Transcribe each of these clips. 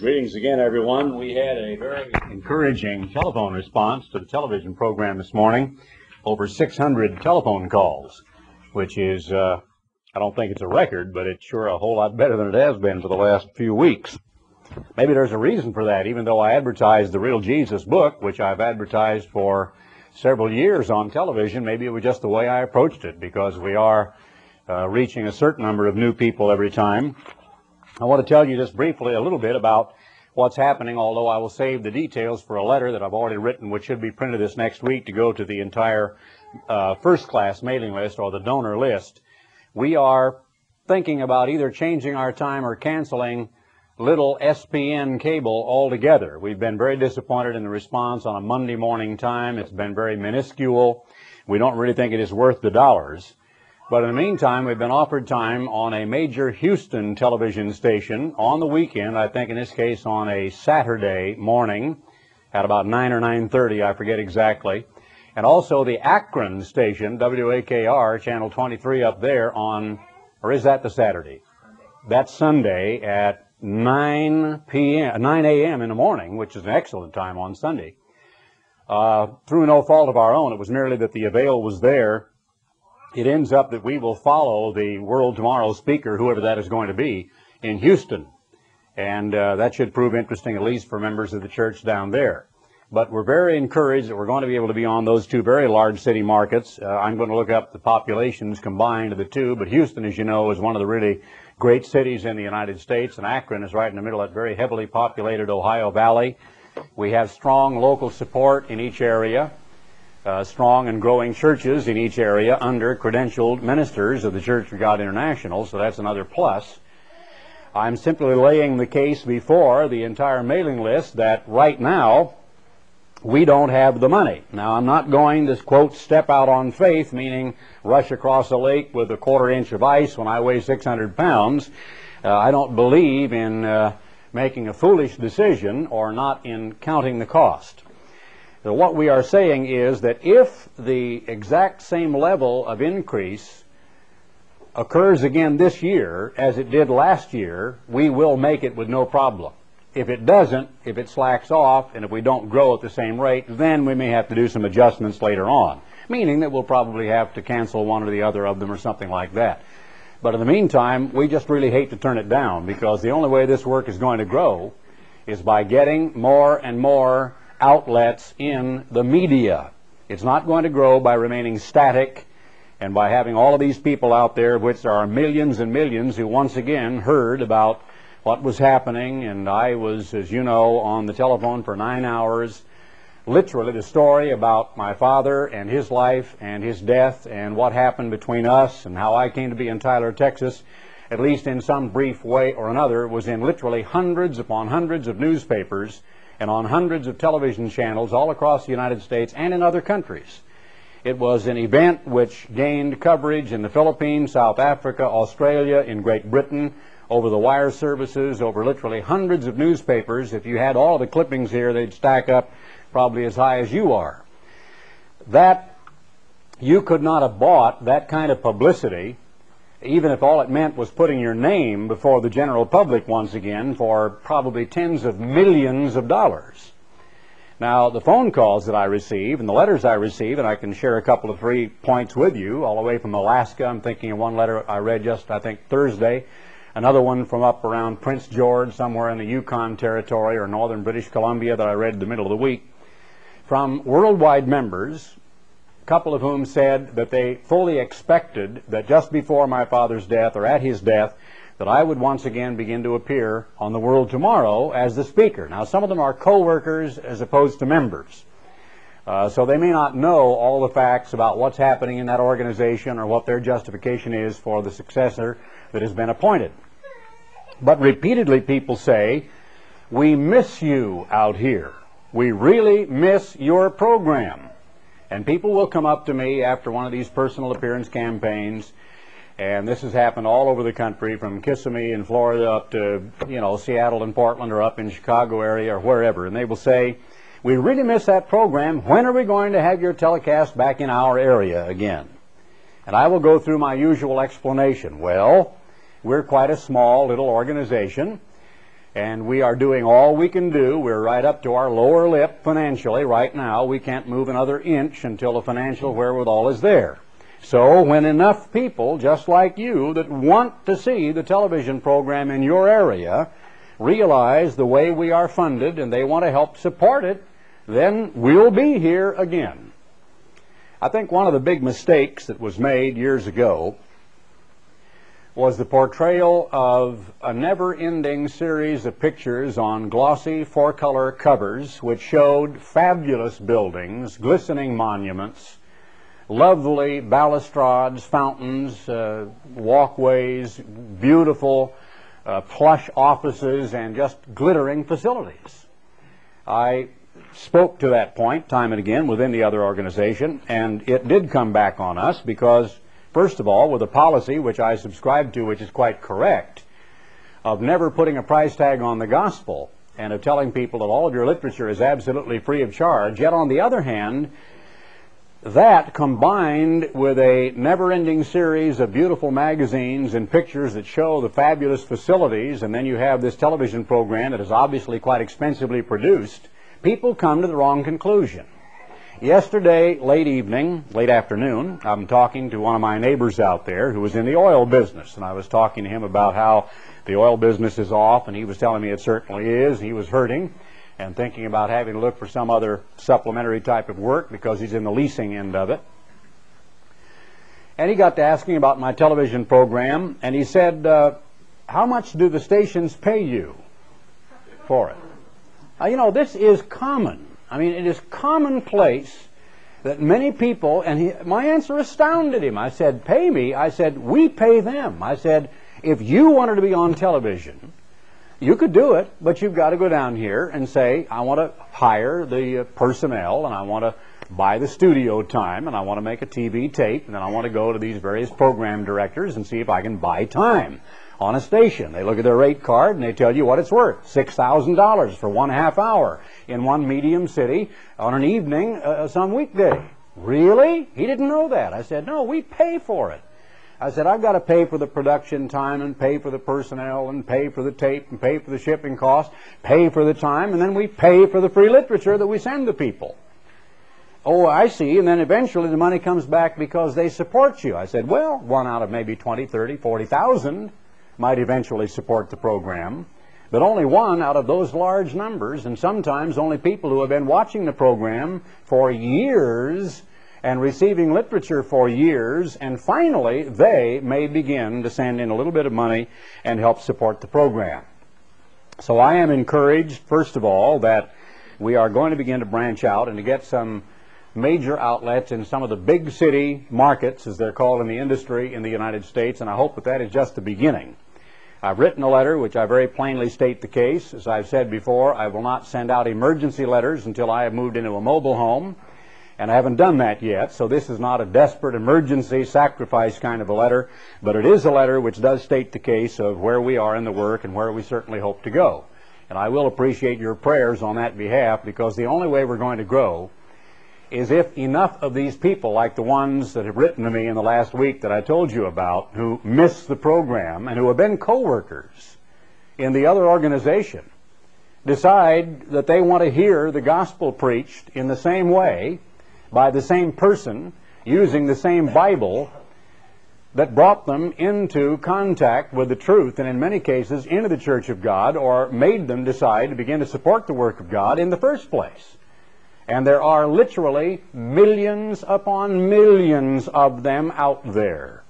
Greetings again, everyone. We had a very encouraging telephone response to the television program this morning. Over 600 telephone calls, which is, uh, I don't think it's a record, but it's sure a whole lot better than it has been for the last few weeks. Maybe there's a reason for that, even though I advertised the Real Jesus book, which I've advertised for several years on television. Maybe it was just the way I approached it, because we are uh, reaching a certain number of new people every time. I want to tell you just briefly a little bit about what's happening, although I will save the details for a letter that I've already written, which should be printed this next week to go to the entire uh, first class mailing list or the donor list. We are thinking about either changing our time or canceling little SPN cable altogether. We've been very disappointed in the response on a Monday morning time. It's been very minuscule. We don't really think it is worth the dollars. But in the meantime, we've been offered time on a major Houston television station on the weekend, I think in this case on a Saturday morning at about 9 or 9.30, I forget exactly. And also the Akron station, WAKR, channel 23 up there on, or is that the Saturday? That's Sunday at 9 p.m., 9 a.m. in the morning, which is an excellent time on Sunday. Uh, through no fault of our own, it was merely that the avail was there it ends up that we will follow the World Tomorrow speaker, whoever that is going to be, in Houston. And uh, that should prove interesting, at least for members of the church down there. But we're very encouraged that we're going to be able to be on those two very large city markets. Uh, I'm going to look up the populations combined of the two, but Houston, as you know, is one of the really great cities in the United States, and Akron is right in the middle of that very heavily populated Ohio Valley. We have strong local support in each area uh, strong and growing churches in each area under credentialed ministers of the Church of God International, so that's another plus. I'm simply laying the case before the entire mailing list that right now we don't have the money. Now, I'm not going to, quote, step out on faith, meaning rush across a lake with a quarter inch of ice when I weigh 600 pounds. Uh, I don't believe in uh, making a foolish decision or not in counting the cost. So what we are saying is that if the exact same level of increase occurs again this year as it did last year, we will make it with no problem. If it doesn't, if it slacks off, and if we don't grow at the same rate, then we may have to do some adjustments later on, meaning that we'll probably have to cancel one or the other of them or something like that. But in the meantime, we just really hate to turn it down because the only way this work is going to grow is by getting more and more outlets in the media. It's not going to grow by remaining static and by having all of these people out there, which are millions and millions who once again heard about what was happening. And I was, as you know, on the telephone for nine hours, literally the story about my father and his life and his death and what happened between us and how I came to be in Tyler, Texas, at least in some brief way or another, was in literally hundreds upon hundreds of newspapers and on hundreds of television channels all across the United States and in other countries. It was an event which gained coverage in the Philippines, South Africa, Australia, in Great Britain, over the wire services, over literally hundreds of newspapers. If you had all the clippings here, they'd stack up probably as high as you are. That, you could not have bought that kind of publicity even if all it meant was putting your name before the general public once again for probably tens of millions of dollars. Now, the phone calls that I receive and the letters I receive, and I can share a couple of three points with you, all the way from Alaska. I'm thinking of one letter I read just, I think, Thursday. Another one from up around Prince George, somewhere in the Yukon Territory or northern British Columbia that I read the middle of the week. From worldwide members couple of whom said that they fully expected that just before my father's death or at his death, that I would once again begin to appear on the world tomorrow as the speaker. Now, some of them are co-workers as opposed to members. Uh, so they may not know all the facts about what's happening in that organization or what their justification is for the successor that has been appointed. But repeatedly people say, we miss you out here. We really miss your program. And people will come up to me after one of these personal appearance campaigns, and this has happened all over the country, from Kissimmee in Florida up to, you know, Seattle and Portland or up in Chicago area or wherever. And they will say, we really miss that program. When are we going to have your telecast back in our area again? And I will go through my usual explanation. Well, we're quite a small little organization. And we are doing all we can do. We're right up to our lower lip financially right now. We can't move another inch until the financial wherewithal is there. So when enough people, just like you, that want to see the television program in your area, realize the way we are funded and they want to help support it, then we'll be here again. I think one of the big mistakes that was made years ago was the portrayal of a never-ending series of pictures on glossy four-color covers which showed fabulous buildings, glistening monuments, lovely balustrades, fountains, uh, walkways, beautiful uh, plush offices, and just glittering facilities. I spoke to that point time and again within the other organization, and it did come back on us because, first of all, with a policy which I subscribe to, which is quite correct, of never putting a price tag on the gospel and of telling people that all of your literature is absolutely free of charge, yet on the other hand, that combined with a never-ending series of beautiful magazines and pictures that show the fabulous facilities, and then you have this television program that is obviously quite expensively produced, people come to the wrong conclusion. Yesterday, late evening, late afternoon, I'm talking to one of my neighbors out there who was in the oil business, and I was talking to him about how the oil business is off, and he was telling me it certainly is. He was hurting and thinking about having to look for some other supplementary type of work because he's in the leasing end of it. And he got to asking about my television program, and he said, uh, How much do the stations pay you for it? Uh, you know, this is common. I mean, it is commonplace that many people, and he, my answer astounded him. I said, Pay me. I said, We pay them. I said, If you wanted to be on television, you could do it, but you've got to go down here and say, I want to hire the uh, personnel and I want to buy the studio time and I want to make a TV tape and then I want to go to these various program directors and see if I can buy time on a station. They look at their rate card and they tell you what it's worth. $6,000 for one half hour in one medium city on an evening uh, some weekday. Really? He didn't know that. I said, no, we pay for it. I said, I've got to pay for the production time and pay for the personnel and pay for the tape and pay for the shipping costs, pay for the time, and then we pay for the free literature that we send to people. Oh, I see. And then eventually the money comes back because they support you. I said, well, one out of maybe 20, 30, 40,000 might eventually support the program. But only one out of those large numbers, and sometimes only people who have been watching the program for years and receiving literature for years, and finally they may begin to send in a little bit of money and help support the program. So I am encouraged, first of all, that we are going to begin to branch out and to get some major outlets in some of the big city markets, as they're called in the industry in the United States, and I hope that that is just the beginning. I've written a letter which I very plainly state the case. As I've said before, I will not send out emergency letters until I have moved into a mobile home and I haven't done that yet, so this is not a desperate emergency sacrifice kind of a letter, but it is a letter which does state the case of where we are in the work and where we certainly hope to go. And I will appreciate your prayers on that behalf because the only way we're going to grow is if enough of these people, like the ones that have written to me in the last week that I told you about, who missed the program and who have been co-workers in the other organization, decide that they want to hear the gospel preached in the same way by the same person using the same Bible that brought them into contact with the truth and in many cases into the church of God or made them decide to begin to support the work of God in the first place. And there are literally millions upon millions of them out there.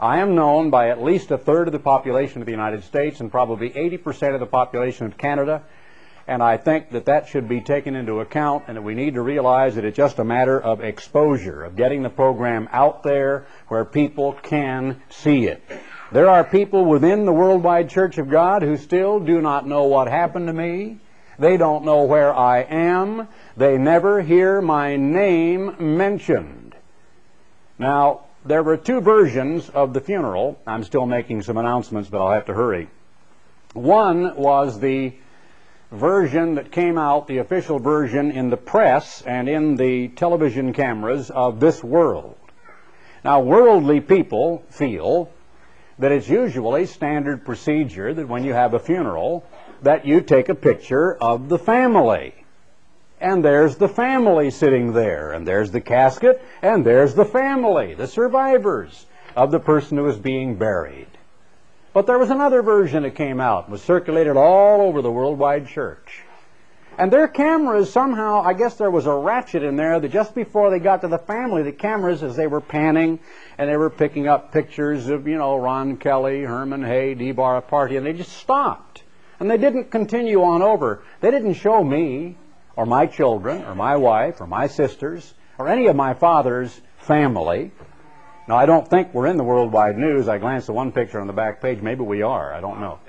I am known by at least a third of the population of the United States and probably 80% of the population of Canada and I think that that should be taken into account and that we need to realize that it's just a matter of exposure, of getting the program out there where people can see it. There are people within the worldwide Church of God who still do not know what happened to me. They don't know where I am. They never hear my name mentioned. Now, there were two versions of the funeral. I'm still making some announcements, but I'll have to hurry. One was the version that came out, the official version in the press and in the television cameras of this world. Now, worldly people feel that it's usually standard procedure that when you have a funeral, that you take a picture of the family. And there's the family sitting there, and there's the casket, and there's the family, the survivors of the person who is being buried. But there was another version that came out, was circulated all over the worldwide church. And their cameras somehow, I guess there was a ratchet in there that just before they got to the family, the cameras, as they were panning and they were picking up pictures of, you know, Ron Kelly, Herman Hoeh, Dibar Apartian, and they just stopped. And they didn't continue on over. They didn't show me or my children or my wife or my sisters or any of my father's family. Now, I don't think we're in the worldwide news. I glanced at one picture on the back page. Maybe we are. I don't know.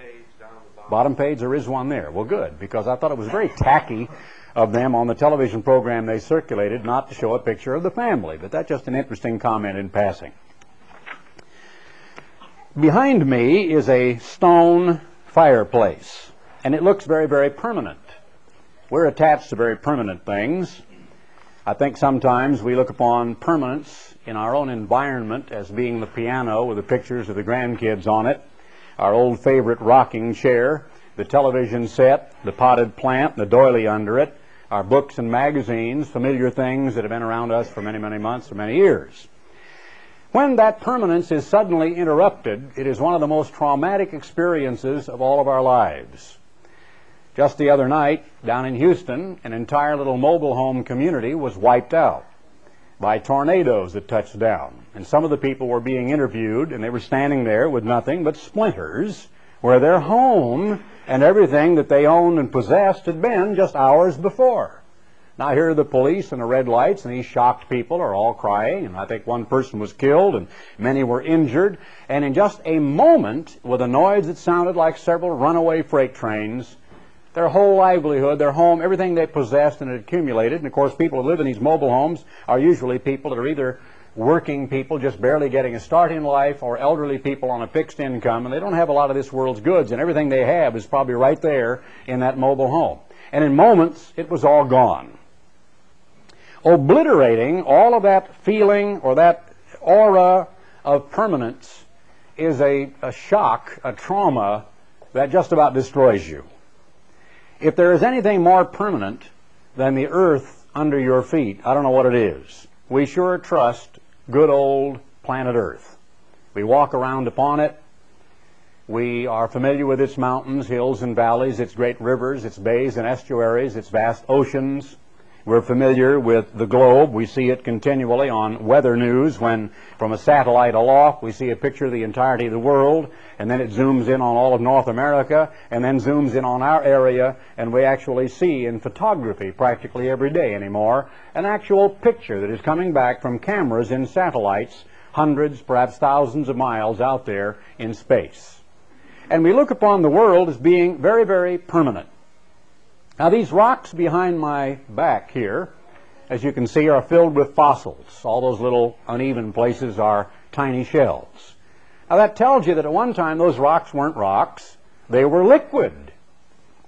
Bottom page, there is one there. Well, good, because I thought it was very tacky of them on the television program they circulated not to show a picture of the family. But that's just an interesting comment in passing. Behind me is a stone fireplace, and it looks very, very permanent. We're attached to very permanent things. I think sometimes we look upon permanence in our own environment as being the piano with the pictures of the grandkids on it our old favorite rocking chair, the television set, the potted plant, the doily under it, our books and magazines, familiar things that have been around us for many, many months or many years. When that permanence is suddenly interrupted, it is one of the most traumatic experiences of all of our lives. Just the other night, down in Houston, an entire little mobile home community was wiped out by tornadoes that touched down. And some of the people were being interviewed, and they were standing there with nothing but splinters, where their home and everything that they owned and possessed had been just hours before. Now here are the police and the red lights, and these shocked people are all crying, and I think one person was killed, and many were injured. And in just a moment, with a noise that sounded like several runaway freight trains, their whole livelihood, their home, everything they possessed and had accumulated. And of course, people who live in these mobile homes are usually people that are either working people just barely getting a start in life or elderly people on a fixed income, and they don't have a lot of this world's goods, and everything they have is probably right there in that mobile home. And in moments, it was all gone. Obliterating all of that feeling or that aura of permanence is a, a shock, a trauma that just about destroys you. If there is anything more permanent than the earth under your feet, I don't know what it is. We sure trust good old planet Earth. We walk around upon it. We are familiar with its mountains, hills, and valleys, its great rivers, its bays and estuaries, its vast oceans, we're familiar with the globe. We see it continually on weather news when from a satellite aloft we see a picture of the entirety of the world and then it zooms in on all of North America and then zooms in on our area and we actually see in photography practically every day anymore an actual picture that is coming back from cameras in satellites hundreds, perhaps thousands of miles out there in space. And we look upon the world as being very, very permanent. Now these rocks behind my back here, as you can see, are filled with fossils. All those little uneven places are tiny shells. Now that tells you that at one time those rocks weren't rocks. They were liquid.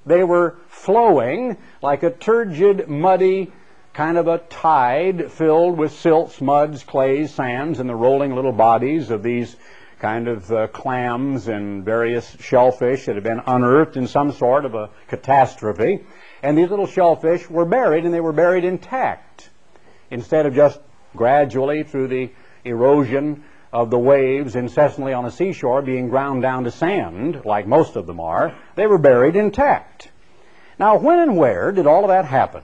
They were flowing like a turgid, muddy, kind of a tide filled with silts, muds, clays, sands, and the rolling little bodies of these kind of uh, clams and various shellfish that had been unearthed in some sort of a catastrophe. And these little shellfish were buried, and they were buried intact instead of just gradually through the erosion of the waves incessantly on the seashore being ground down to sand, like most of them are. They were buried intact. Now, when and where did all of that happen?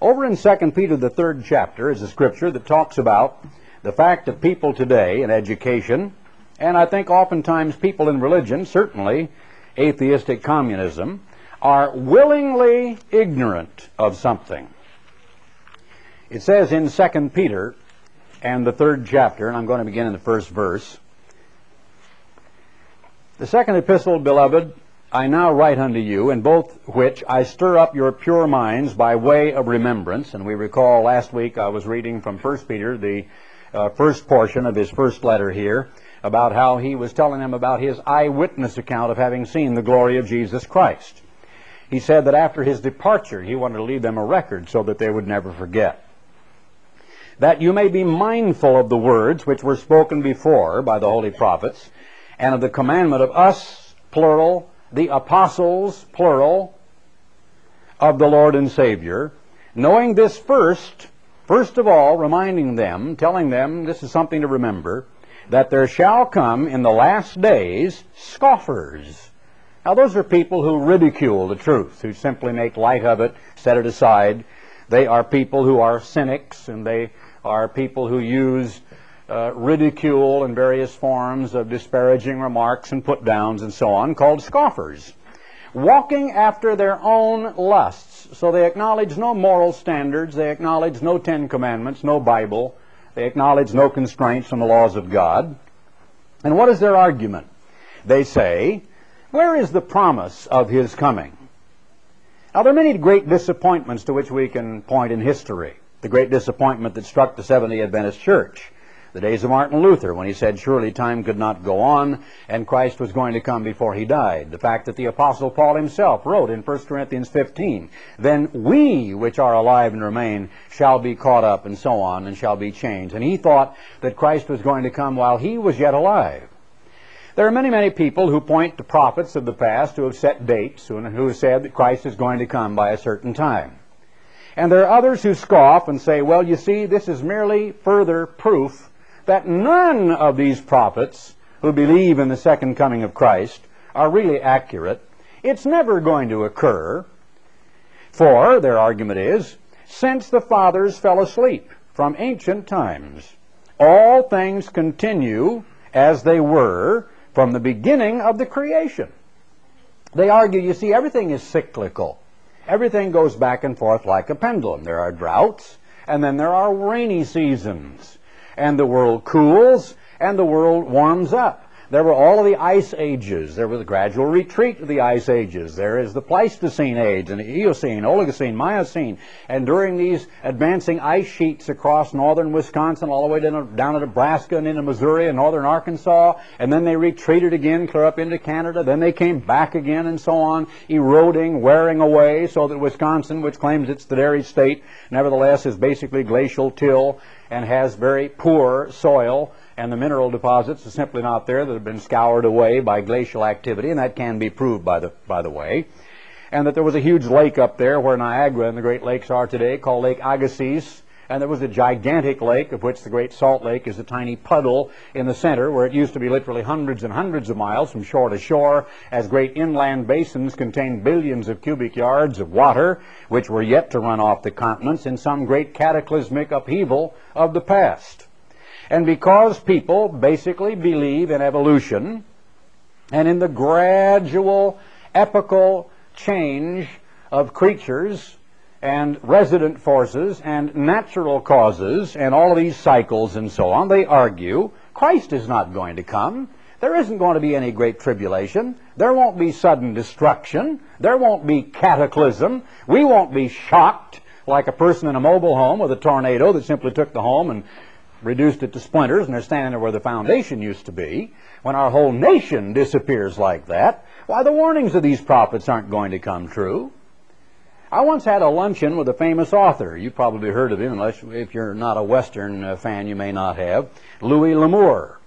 Over in 2 Peter, the third chapter, is a scripture that talks about the fact that people today in education and I think oftentimes people in religion, certainly atheistic communism, are willingly ignorant of something. It says in 2 Peter and the third chapter, and I'm going to begin in the first verse. The second epistle, beloved, I now write unto you, in both which I stir up your pure minds by way of remembrance. And we recall last week I was reading from 1 Peter, the uh, first portion of his first letter here about how he was telling them about his eyewitness account of having seen the glory of Jesus Christ. He said that after his departure, he wanted to leave them a record so that they would never forget. That you may be mindful of the words which were spoken before by the holy prophets, and of the commandment of us, plural, the apostles, plural, of the Lord and Savior, knowing this first, first of all, reminding them, telling them this is something to remember, that there shall come in the last days scoffers. Now, those are people who ridicule the truth, who simply make light of it, set it aside. They are people who are cynics, and they are people who use uh, ridicule in various forms of disparaging remarks and put downs and so on, called scoffers. Walking after their own lusts. So they acknowledge no moral standards, they acknowledge no Ten Commandments, no Bible, they acknowledge no constraints from the laws of God. And what is their argument? They say, Where is the promise of His coming? Now, there are many great disappointments to which we can point in history. The great disappointment that struck the Seventh day Adventist Church the days of Martin Luther when he said surely time could not go on and Christ was going to come before he died. The fact that the apostle Paul himself wrote in 1 Corinthians 15, then we which are alive and remain shall be caught up and so on and shall be changed. And he thought that Christ was going to come while he was yet alive. There are many, many people who point to prophets of the past who have set dates, and who have said that Christ is going to come by a certain time. And there are others who scoff and say, well, you see, this is merely further proof that none of these prophets who believe in the second coming of Christ are really accurate. It's never going to occur. For, their argument is, since the fathers fell asleep from ancient times, all things continue as they were from the beginning of the creation. They argue, you see, everything is cyclical. Everything goes back and forth like a pendulum. There are droughts, and then there are rainy seasons and the world cools, and the world warms up. There were all of the ice ages. There was a gradual retreat of the ice ages. There is the Pleistocene age and the Eocene, Oligocene, Miocene. And during these advancing ice sheets across northern Wisconsin, all the way down, down to Nebraska and into Missouri and northern Arkansas, and then they retreated again, clear up into Canada. Then they came back again and so on, eroding, wearing away, so that Wisconsin, which claims it's the dairy state, nevertheless is basically glacial till and has very poor soil and the mineral deposits are simply not there that have been scoured away by glacial activity, and that can be proved by the, by the way. And that there was a huge lake up there where Niagara and the Great Lakes are today called Lake Agassiz, and there was a gigantic lake of which the Great Salt Lake is a tiny puddle in the center where it used to be literally hundreds and hundreds of miles from shore to shore as great inland basins contained billions of cubic yards of water which were yet to run off the continents in some great cataclysmic upheaval of the past. And because people basically believe in evolution and in the gradual epical change of creatures and resident forces and natural causes and all of these cycles and so on, they argue Christ is not going to come. There isn't going to be any great tribulation. There won't be sudden destruction. There won't be cataclysm. We won't be shocked like a person in a mobile home with a tornado that simply took the home and reduced it to splinters and they're standing there where the foundation used to be, when our whole nation disappears like that, why the warnings of these prophets aren't going to come true. I once had a luncheon with a famous author. You probably heard of him, unless if you're not a Western uh, fan, you may not have. Louis L'Amour.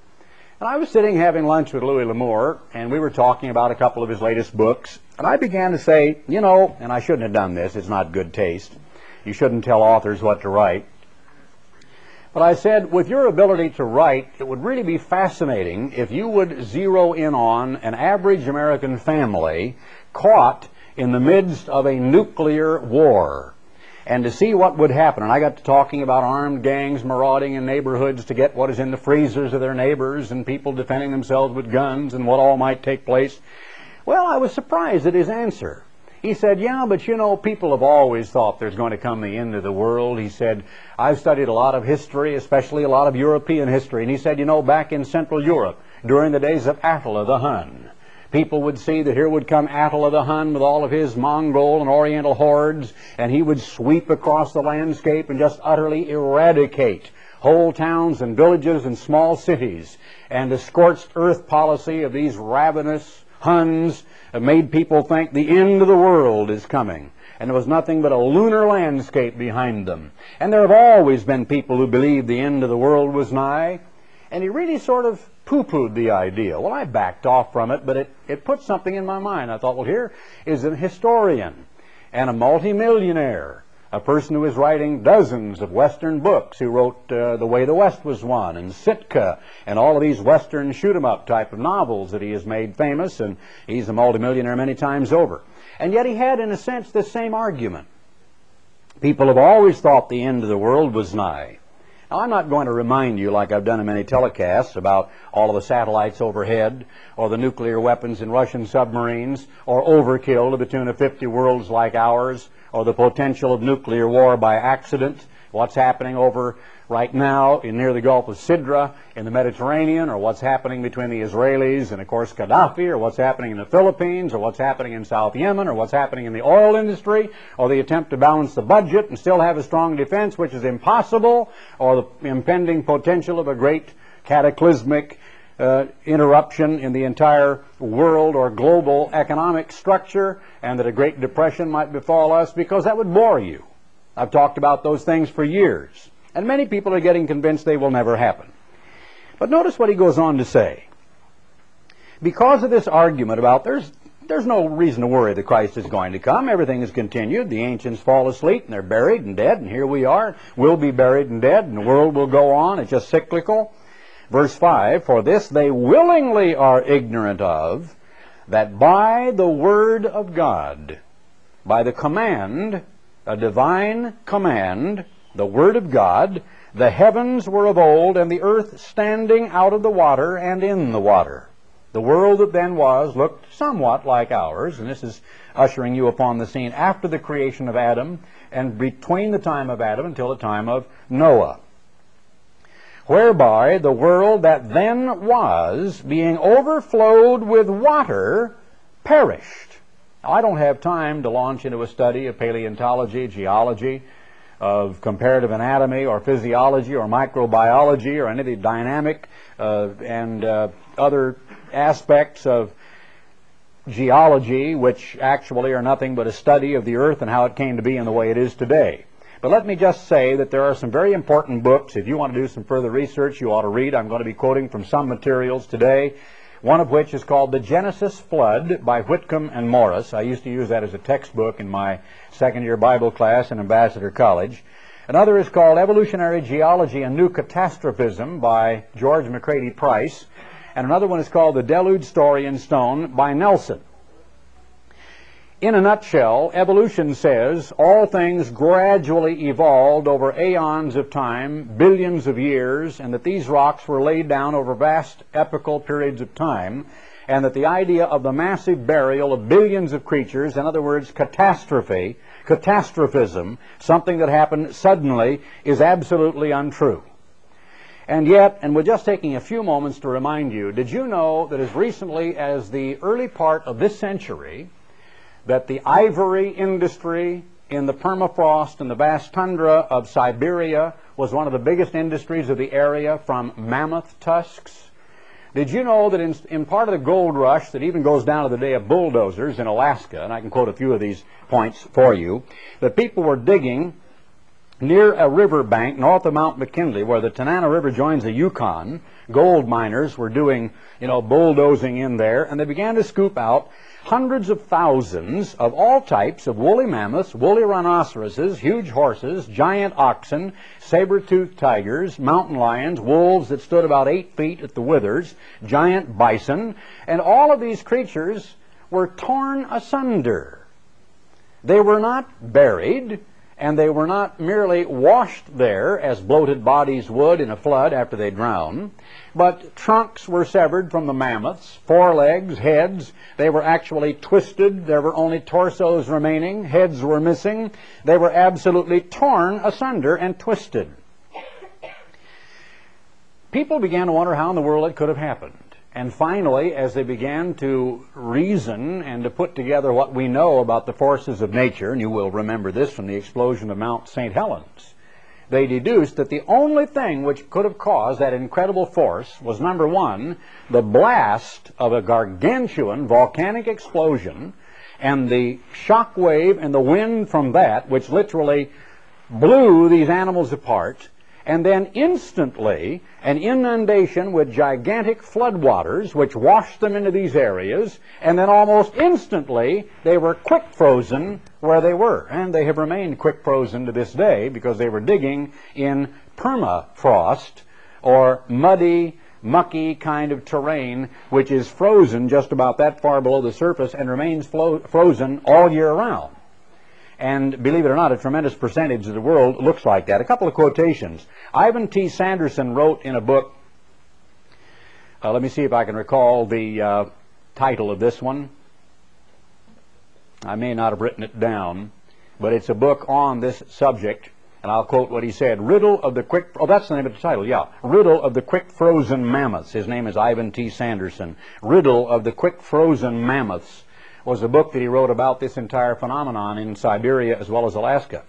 And I was sitting having lunch with Louis L'Amour, and we were talking about a couple of his latest books. And I began to say, you know, and I shouldn't have done this, it's not good taste. You shouldn't tell authors what to write. But I said, with your ability to write, it would really be fascinating if you would zero in on an average American family caught in the midst of a nuclear war and to see what would happen. And I got to talking about armed gangs marauding in neighborhoods to get what is in the freezers of their neighbors and people defending themselves with guns and what all might take place. Well, I was surprised at his answer. He said, Yeah, but you know, people have always thought there's going to come the end of the world. He said, I've studied a lot of history, especially a lot of European history. And he said, You know, back in Central Europe, during the days of Attila the Hun, people would see that here would come Attila the Hun with all of his Mongol and Oriental hordes, and he would sweep across the landscape and just utterly eradicate whole towns and villages and small cities. And the scorched earth policy of these ravenous Huns have made people think the end of the world is coming. And there was nothing but a lunar landscape behind them. And there have always been people who believed the end of the world was nigh. And he really sort of poo-pooed the idea. Well, I backed off from it, but it, it put something in my mind. I thought, well, here is a historian and a multimillionaire, a person who is writing dozens of Western books, who wrote uh, The Way the West Was Won and Sitka and all of these Western shoot-'em-up type of novels that he has made famous, and he's a multimillionaire many times over. And yet he had, in a sense, the same argument. People have always thought the end of the world was nigh. Now, I'm not going to remind you, like I've done in many telecasts, about all of the satellites overhead, or the nuclear weapons in Russian submarines, or overkill to the tune of 50 worlds like ours, or the potential of nuclear war by accident, what's happening over right now in near the Gulf of Sidra in the Mediterranean, or what's happening between the Israelis and, of course, Gaddafi, or what's happening in the Philippines, or what's happening in South Yemen, or what's happening in the oil industry, or the attempt to balance the budget and still have a strong defense, which is impossible, or the impending potential of a great cataclysmic uh, interruption in the entire world or global economic structure, and that a Great Depression might befall us, because that would bore you. I've talked about those things for years. And many people are getting convinced they will never happen. But notice what he goes on to say. Because of this argument about there's there's no reason to worry that Christ is going to come. Everything is continued. The ancients fall asleep and they're buried and dead, and here we are. We'll be buried and dead, and the world will go on. It's just cyclical. Verse 5 For this they willingly are ignorant of, that by the word of God, by the command, a divine command, the Word of God, the heavens were of old, and the earth standing out of the water and in the water. The world that then was looked somewhat like ours, and this is ushering you upon the scene after the creation of Adam and between the time of Adam until the time of Noah. Whereby the world that then was, being overflowed with water, perished. I don't have time to launch into a study of paleontology, geology, of comparative anatomy or physiology or microbiology or any of the dynamic uh, and uh, other aspects of geology, which actually are nothing but a study of the earth and how it came to be in the way it is today. But let me just say that there are some very important books. If you want to do some further research, you ought to read. I'm going to be quoting from some materials today one of which is called The Genesis Flood by Whitcomb and Morris. I used to use that as a textbook in my second year Bible class in Ambassador College. Another is called Evolutionary Geology and New Catastrophism by George McCready Price. And another one is called The Deluge Story in Stone by Nelson. In a nutshell, evolution says all things gradually evolved over aeons of time, billions of years, and that these rocks were laid down over vast epochal periods of time, and that the idea of the massive burial of billions of creatures, in other words, catastrophe, catastrophism, something that happened suddenly, is absolutely untrue. And yet, and we're just taking a few moments to remind you, did you know that as recently as the early part of this century, that the ivory industry in the permafrost and the vast tundra of Siberia was one of the biggest industries of the area from mammoth tusks. Did you know that in, in, part of the gold rush that even goes down to the day of bulldozers in Alaska, and I can quote a few of these points for you, that people were digging near a river bank north of Mount McKinley where the Tanana River joins the Yukon. Gold miners were doing, you know, bulldozing in there, and they began to scoop out hundreds of thousands of all types of woolly mammoths, woolly rhinoceroses, huge horses, giant oxen, saber-toothed tigers, mountain lions, wolves that stood about eight feet at the withers, giant bison, and all of these creatures were torn asunder. They were not buried, and they were not merely washed there as bloated bodies would in a flood after they drown. But trunks were severed from the mammoths, forelegs, heads. They were actually twisted. There were only torsos remaining. Heads were missing. They were absolutely torn asunder and twisted. People began to wonder how in the world it could have happened. And finally, as they began to reason and to put together what we know about the forces of nature, and you will remember this from the explosion of Mount St. Helens, they deduced that the only thing which could have caused that incredible force was number one, the blast of a gargantuan volcanic explosion and the shock wave and the wind from that, which literally blew these animals apart, and then instantly an inundation with gigantic floodwaters which washed them into these areas, and then almost instantly they were quick frozen where they were. And they have remained quick frozen to this day because they were digging in permafrost or muddy, mucky kind of terrain which is frozen just about that far below the surface and remains frozen all year round. And believe it or not, a tremendous percentage of the world looks like that. A couple of quotations. Ivan T. Sanderson wrote in a book, uh, let me see if I can recall the uh, title of this one. I may not have written it down, but it's a book on this subject, and I'll quote what he said. Riddle of the quick, oh, that's the name of the title, yeah. Riddle of the quick frozen mammoths. His name is Ivan T. Sanderson. Riddle of the quick frozen mammoths was a book that he wrote about this entire phenomenon in Siberia as well as Alaska.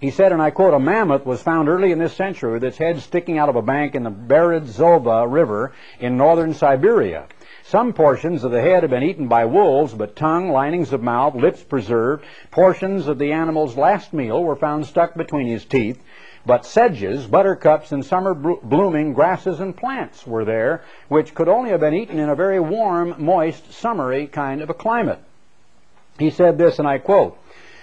He said, and I quote, a mammoth was found early in this century with its head sticking out of a bank in the Berezova River in northern Siberia. Some portions of the head have been eaten by wolves, but tongue, linings of mouth, lips preserved, portions of the animal's last meal were found stuck between his teeth, but sedges, buttercups, and summer blooming grasses and plants were there, which could only have been eaten in a very warm, moist, summery kind of a climate. He said this, and I quote,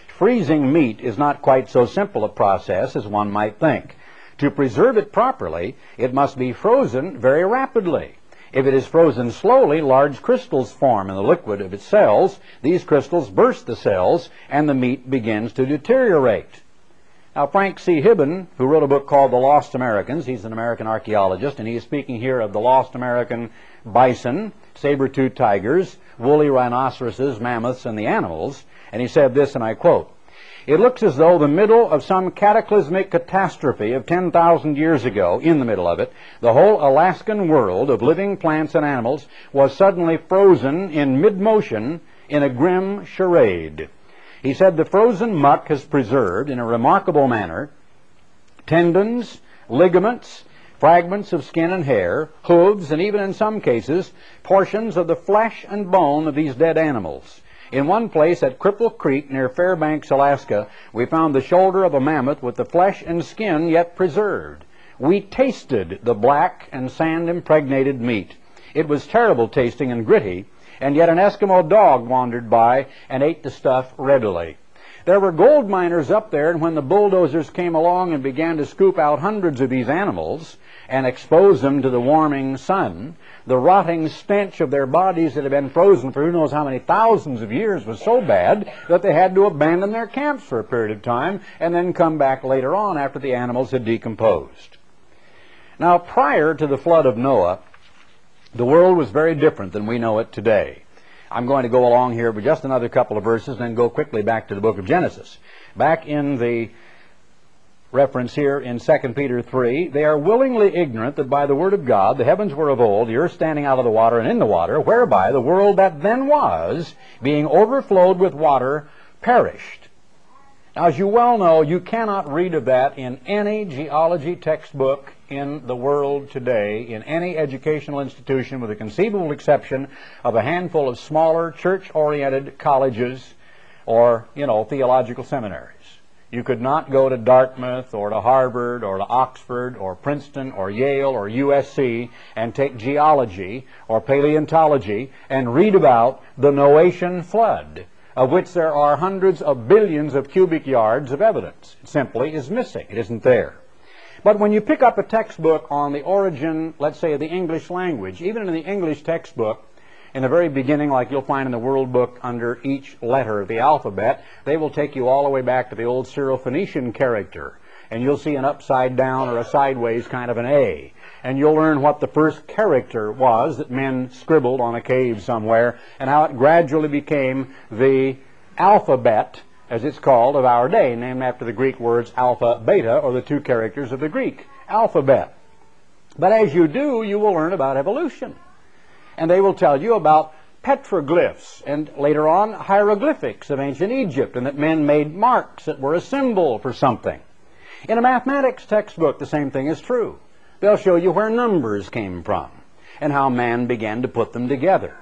Freezing meat is not quite so simple a process as one might think. To preserve it properly, it must be frozen very rapidly. If it is frozen slowly, large crystals form in the liquid of its cells. These crystals burst the cells, and the meat begins to deteriorate. Now, Frank C. Hibben, who wrote a book called The Lost Americans, he's an American archaeologist, and he is speaking here of the lost American bison, saber-toothed tigers, woolly rhinoceroses, mammoths, and the animals. And he said this, and I quote, it looks as though the middle of some cataclysmic catastrophe of 10,000 years ago, in the middle of it, the whole Alaskan world of living plants and animals was suddenly frozen in mid-motion in a grim charade. He said the frozen muck has preserved, in a remarkable manner, tendons, ligaments, fragments of skin and hair, hooves, and even in some cases, portions of the flesh and bone of these dead animals. In one place at Cripple Creek near Fairbanks, Alaska, we found the shoulder of a mammoth with the flesh and skin yet preserved. We tasted the black and sand impregnated meat. It was terrible tasting and gritty, and yet an Eskimo dog wandered by and ate the stuff readily. There were gold miners up there, and when the bulldozers came along and began to scoop out hundreds of these animals, and expose them to the warming sun, the rotting stench of their bodies that had been frozen for who knows how many thousands of years was so bad that they had to abandon their camps for a period of time and then come back later on after the animals had decomposed. Now, prior to the flood of Noah, the world was very different than we know it today. I'm going to go along here with just another couple of verses and then go quickly back to the book of Genesis. Back in the reference here in 2 Peter 3, they are willingly ignorant that by the word of God the heavens were of old, the earth standing out of the water and in the water, whereby the world that then was, being overflowed with water, perished. Now, as you well know, you cannot read of that in any geology textbook in the world today, in any educational institution, with the conceivable exception of a handful of smaller church-oriented colleges or, you know, theological seminaries. You could not go to Dartmouth or to Harvard or to Oxford or Princeton or Yale or USC and take geology or paleontology and read about the Noachian flood, of which there are hundreds of billions of cubic yards of evidence. It simply is missing. It isn't there. But when you pick up a textbook on the origin, let's say, of the English language, even in the English textbook, in the very beginning, like you'll find in the World Book under each letter of the alphabet, they will take you all the way back to the old Syro-Phoenician character. And you'll see an upside down or a sideways kind of an A. And you'll learn what the first character was that men scribbled on a cave somewhere and how it gradually became the alphabet, as it's called, of our day, named after the Greek words alpha, beta, or the two characters of the Greek alphabet. But as you do, you will learn about evolution and they will tell you about petroglyphs and later on hieroglyphics of ancient Egypt and that men made marks that were a symbol for something. In a mathematics textbook, the same thing is true. They'll show you where numbers came from and how man began to put them together.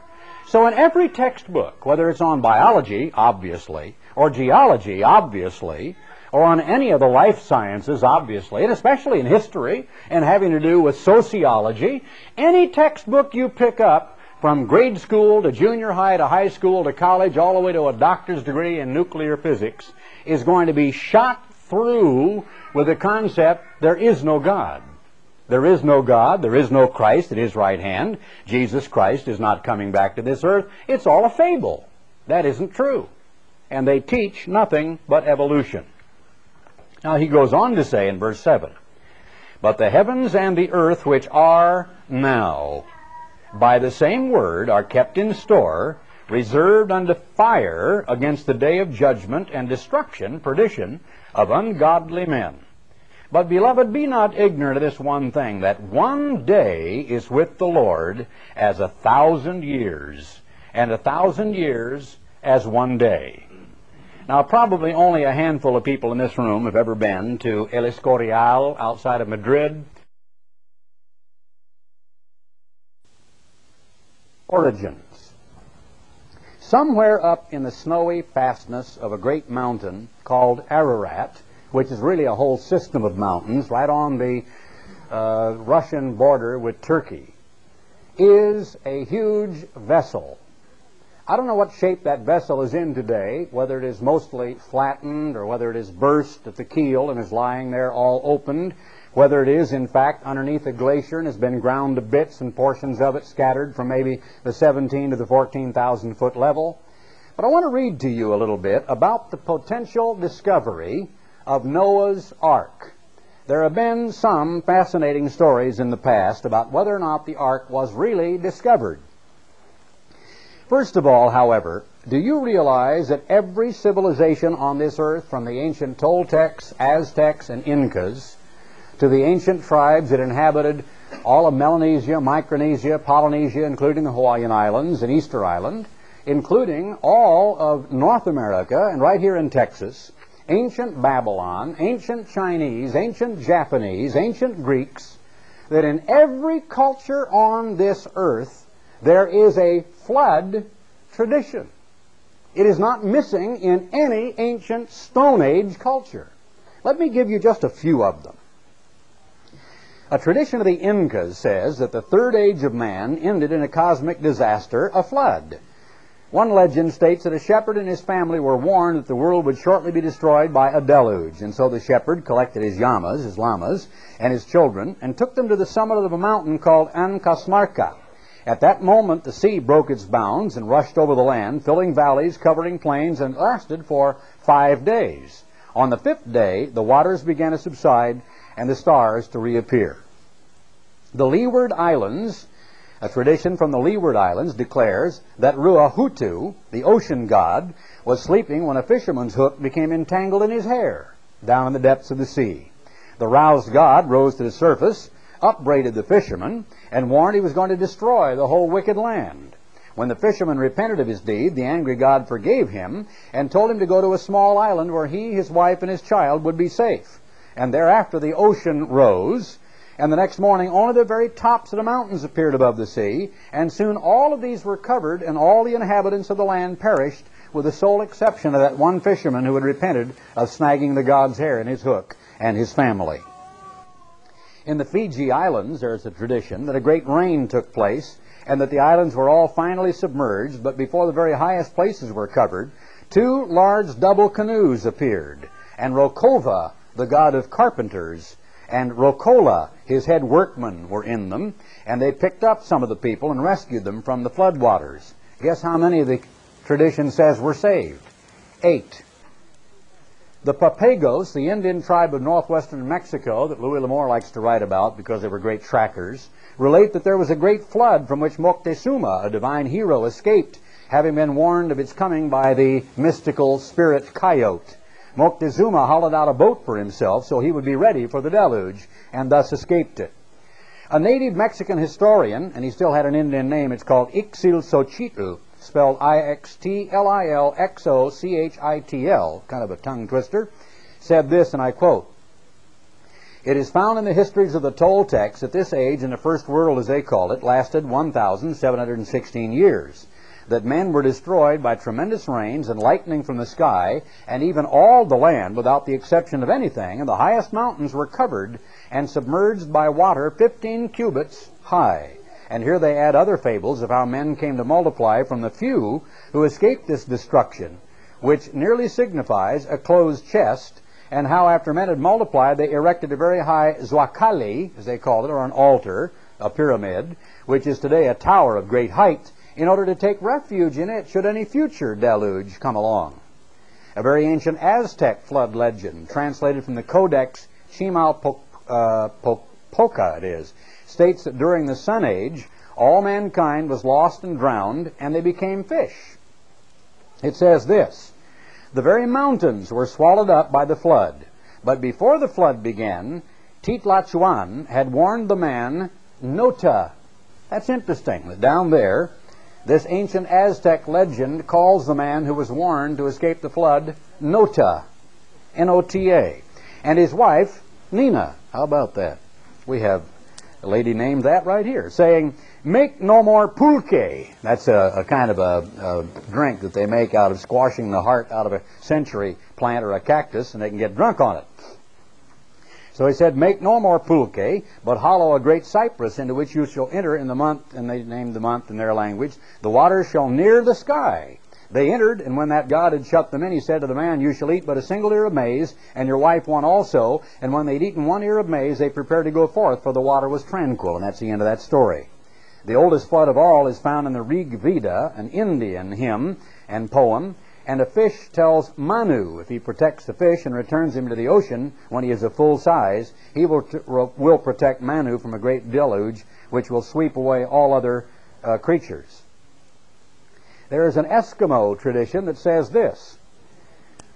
So in every textbook, whether it's on biology, obviously, or geology, obviously, or on any of the life sciences, obviously, and especially in history and having to do with sociology, any textbook you pick up from grade school to junior high to high school to college, all the way to a doctor's degree in nuclear physics, is going to be shot through with the concept there is no God. There is no God. There is no Christ at his right hand. Jesus Christ is not coming back to this earth. It's all a fable. That isn't true. And they teach nothing but evolution. Now he goes on to say in verse 7 But the heavens and the earth which are now by the same word are kept in store, reserved unto fire against the day of judgment and destruction, perdition of ungodly men. But, beloved, be not ignorant of this one thing, that one day is with the Lord as a thousand years, and a thousand years as one day. Now, probably only a handful of people in this room have ever been to El Escorial outside of Madrid. Origins. Somewhere up in the snowy fastness of a great mountain called Ararat, which is really a whole system of mountains right on the uh, Russian border with Turkey, is a huge vessel. I don't know what shape that vessel is in today, whether it is mostly flattened or whether it is burst at the keel and is lying there all opened, whether it is in fact underneath a glacier and has been ground to bits and portions of it scattered from maybe the 17 to the 14,000 foot level. But I want to read to you a little bit about the potential discovery of Noah's Ark. There have been some fascinating stories in the past about whether or not the ark was really discovered. First of all, however, do you realize that every civilization on this earth, from the ancient Toltecs, Aztecs, and Incas, to the ancient tribes that inhabited all of Melanesia, Micronesia, Polynesia, including the Hawaiian Islands and Easter Island, including all of North America and right here in Texas, ancient Babylon, ancient Chinese, ancient Japanese, ancient Greeks, that in every culture on this earth there is a flood tradition. It is not missing in any ancient Stone Age culture. Let me give you just a few of them. A tradition of the Incas says that the third age of man ended in a cosmic disaster, a flood. One legend states that a shepherd and his family were warned that the world would shortly be destroyed by a deluge, and so the shepherd collected his llamas, his llamas, and his children, and took them to the summit of a mountain called Ancasmarca. At that moment, the sea broke its bounds and rushed over the land, filling valleys, covering plains, and lasted for five days. On the fifth day, the waters began to subside and the stars to reappear. The Leeward Islands a tradition from the Leeward Islands declares that Ruahutu, the ocean god, was sleeping when a fisherman's hook became entangled in his hair down in the depths of the sea. The roused god rose to the surface, upbraided the fisherman, and warned he was going to destroy the whole wicked land. When the fisherman repented of his deed, the angry god forgave him and told him to go to a small island where he, his wife, and his child would be safe. And thereafter the ocean rose, and the next morning only the very tops of the mountains appeared above the sea, and soon all of these were covered, and all the inhabitants of the land perished, with the sole exception of that one fisherman who had repented of snagging the god's hair in his hook and his family. In the Fiji Islands, there is a tradition that a great rain took place, and that the islands were all finally submerged, but before the very highest places were covered, two large double canoes appeared, and Rokova, the god of carpenters, and Rokola, his head workman, were in them, and they picked up some of the people and rescued them from the floodwaters. Guess how many the tradition says were saved? Eight. The Papagos, the Indian tribe of northwestern Mexico that Louis L'Amour likes to write about because they were great trackers, relate that there was a great flood from which Moctezuma, a divine hero, escaped, having been warned of its coming by the mystical spirit coyote. Moctezuma hollowed out a boat for himself so he would be ready for the deluge, and thus escaped it. A native Mexican historian, and he still had an Indian name, it's called Ixtlilxochitl, spelled I-X-T-L-I-L-X-O-C-H-I-T-L, kind of a tongue twister, said this, and I quote, It is found in the histories of the Toltecs that this age in the first world, as they call it, lasted 1,716 years. that men were destroyed by tremendous rains and lightning from the sky, and even all the land, without the exception of anything, and the highest mountains were covered and submerged by water 15 cubits high. And here they add other fables of how men came to multiply from the few who escaped this destruction, which nearly signifies a closed chest, and how after men had multiplied they erected a very high zacuali, as they called it, or an altar, a pyramid, which is today a tower of great height, in order to take refuge in it should any future deluge come along. A very ancient Aztec flood legend, translated from the Codex Chimalpopoca, uh, it is, states that during the Sun Age, all mankind was lost and drowned, and they became fish. It says this The very mountains were swallowed up by the flood. But before the flood began, Titlacahuan had warned the man Nota. That's interesting. Down there, this ancient Aztec legend calls the man who was warned to escape the flood Nota, N-O-T-A, and his wife Nina. How about that? We have a lady named that right here, saying, "Make no more pulque." That's a, a kind of a, a, drink that they make out of squashing the heart out of a century plant or a cactus, and they can get drunk on it. So he said, Make no more pulque, but hollow a great cypress into which you shall enter in the month, and they named the month in their language. The waters shall near the sky. They entered, and when that God had shut them in, he said to the man, You shall eat but a single ear of maize, and your wife one also. And when they'd eaten one ear of maize, they prepared to go forth, for the water was tranquil. And that's the end of that story. The oldest flood of all is found in the Rig Veda, an Indian hymn and poem. And a fish tells Manu, if he protects the fish and returns him to the ocean when he is of full size, he will, will protect Manu from a great deluge which will sweep away all other uh, creatures. There is an Eskimo tradition that says this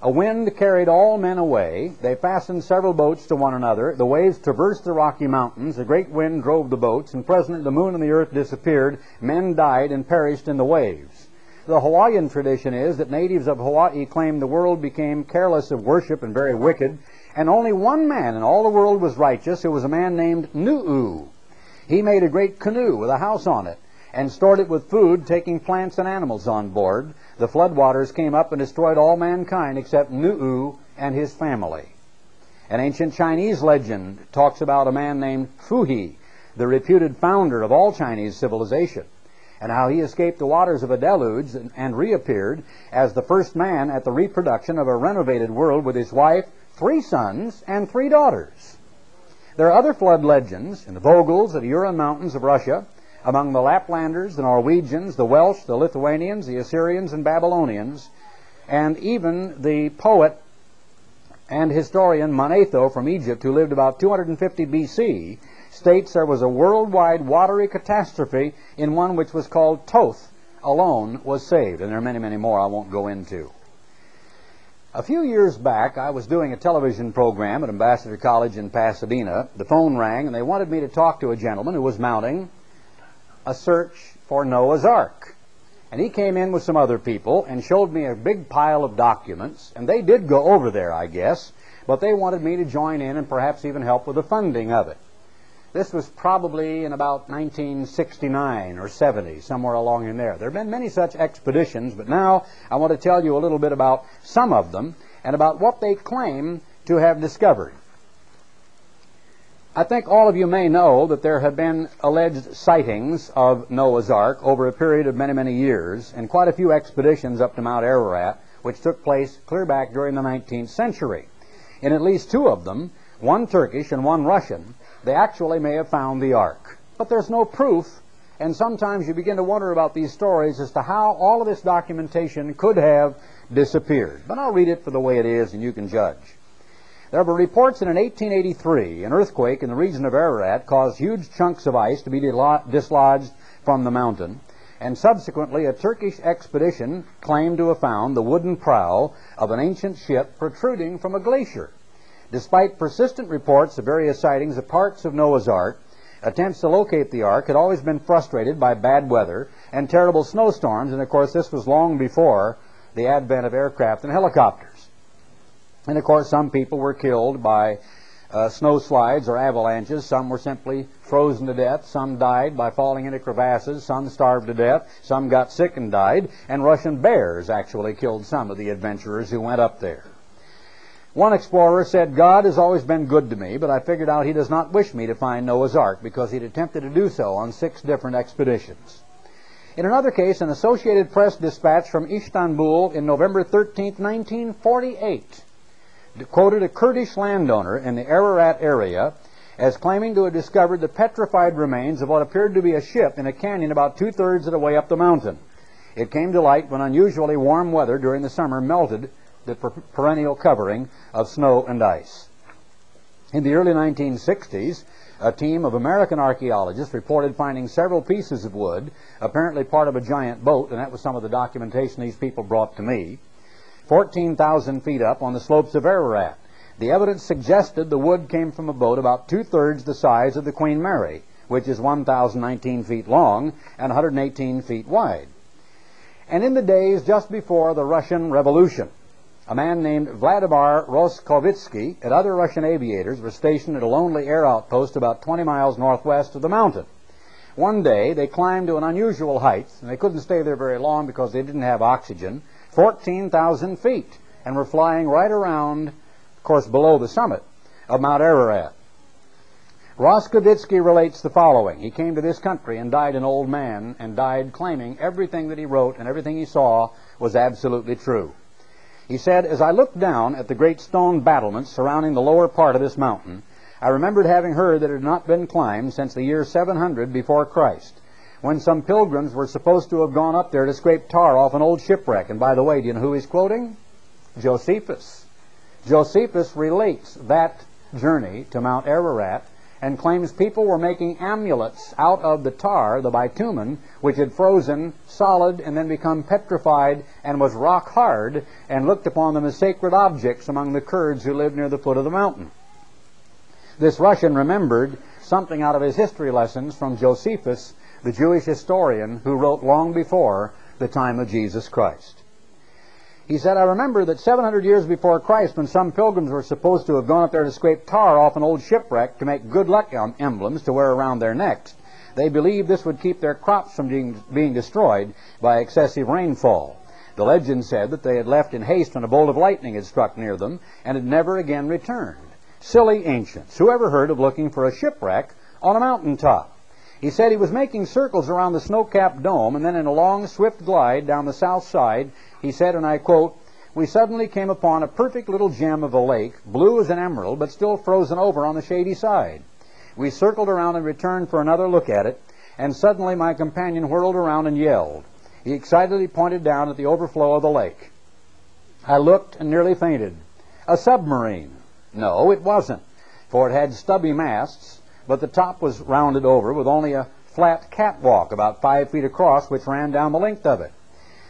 A wind carried all men away. They fastened several boats to one another. The waves traversed the Rocky Mountains. A great wind drove the boats, and presently the moon and the earth disappeared. Men died and perished in the waves. The Hawaiian tradition is that natives of Hawaii claim the world became careless of worship and very wicked, and only one man in all the world was righteous, It was a man named Nu'u. He made a great canoe with a house on it and stored it with food, taking plants and animals on board. The floodwaters came up and destroyed all mankind except Nu'u and his family. An ancient Chinese legend talks about a man named Fuhi, the reputed founder of all Chinese civilization and how he escaped the waters of a deluge and, reappeared as the first man at the reproduction of a renovated world with his wife, three sons, and three daughters. There are other flood legends in the Voguls of the Ural Mountains of Russia, among the Laplanders, the Norwegians, the Welsh, the Lithuanians, the Assyrians, and Babylonians, and even the poet and historian Manetho from Egypt, who lived about 250 BC, states there was a worldwide watery catastrophe in one which was called Toth alone was saved. And there are many, many more I won't go into. A few years back, I was doing a television program at Ambassador College in Pasadena. The phone rang, and they wanted me to talk to a gentleman who was mounting a search for Noah's Ark. And he came in with some other people and showed me a big pile of documents. And they did go over there, I guess, but they wanted me to join in and perhaps even help with the funding of it. This was probably in about 1969 or 70, somewhere along in there. There have been many such expeditions, but now I want to tell you a little bit about some of them and about what they claim to have discovered. I think all of you may know that there have been alleged sightings of Noah's Ark over a period of many, many years, and quite a few expeditions up to Mount Ararat, which took place clear back during the 19th century. In at least two of them, one Turkish and one Russian, they actually may have found the ark. But there's no proof, and sometimes you begin to wonder about these stories as to how all of this documentation could have disappeared. But I'll read it for the way it is, and you can judge. There were reports that in 1883 an earthquake in the region of Ararat caused huge chunks of ice to be dislodged from the mountain, and subsequently a Turkish expedition claimed to have found the wooden prow of an ancient ship protruding from a glacier. Despite persistent reports of various sightings of parts of Noah's Ark, attempts to locate the Ark had always been frustrated by bad weather and terrible snowstorms, and of course this was long before the advent of aircraft and helicopters. And of course some people were killed by uh, snow slides or avalanches. Some were simply frozen to death. Some died by falling into crevasses. Some starved to death. Some got sick and died. And Russian bears actually killed some of the adventurers who went up there. One explorer said, God has always been good to me, but I figured out he does not wish me to find Noah's Ark because he'd attempted to do so on six different expeditions. In another case, an Associated Press dispatch from Istanbul in November 13, 1948, quoted a Kurdish landowner in the Ararat area as claiming to have discovered the petrified remains of what appeared to be a ship in a canyon about two thirds of the way up the mountain. It came to light when unusually warm weather during the summer melted the per- perennial covering of snow and ice. In the early 1960s, a team of American archaeologists reported finding several pieces of wood, apparently part of a giant boat, and that was some of the documentation these people brought to me, 14,000 feet up on the slopes of Ararat. The evidence suggested the wood came from a boat about two thirds the size of the Queen Mary, which is 1,019 feet long and 118 feet wide. And in the days just before the Russian Revolution, a man named Vladimir Roskovitsky and other Russian aviators were stationed at a lonely air outpost about 20 miles northwest of the mountain. One day, they climbed to an unusual height, and they couldn't stay there very long because they didn't have oxygen, 14,000 feet, and were flying right around, of course, below the summit of Mount Ararat. Roskovitsky relates the following. He came to this country and died an old man, and died claiming everything that he wrote and everything he saw was absolutely true. He said, As I looked down at the great stone battlements surrounding the lower part of this mountain, I remembered having heard that it had not been climbed since the year 700 before Christ, when some pilgrims were supposed to have gone up there to scrape tar off an old shipwreck. And by the way, do you know who he's quoting? Josephus. Josephus relates that journey to Mount Ararat and claims people were making amulets out of the tar, the bitumen, which had frozen solid and then become petrified and was rock hard, and looked upon them as sacred objects among the Kurds who lived near the foot of the mountain. This Russian remembered something out of his history lessons from Josephus, the Jewish historian who wrote long before the time of Jesus Christ. He said, I remember that 700 years before Christ, when some pilgrims were supposed to have gone up there to scrape tar off an old shipwreck to make good luck emblems to wear around their necks, they believed this would keep their crops from being, being destroyed by excessive rainfall. The legend said that they had left in haste when a bolt of lightning had struck near them and had never again returned. Silly ancients. Who ever heard of looking for a shipwreck on a mountain top? He said he was making circles around the snow-capped dome, and then in a long, swift glide down the south side, he said, and I quote, we suddenly came upon a perfect little gem of a lake, blue as an emerald, but still frozen over on the shady side. We circled around and returned for another look at it, and suddenly my companion whirled around and yelled. He excitedly pointed down at the overflow of the lake. I looked and nearly fainted. A submarine. No, it wasn't, for it had stubby masts, but the top was rounded over with only a flat catwalk about five feet across, which ran down the length of it.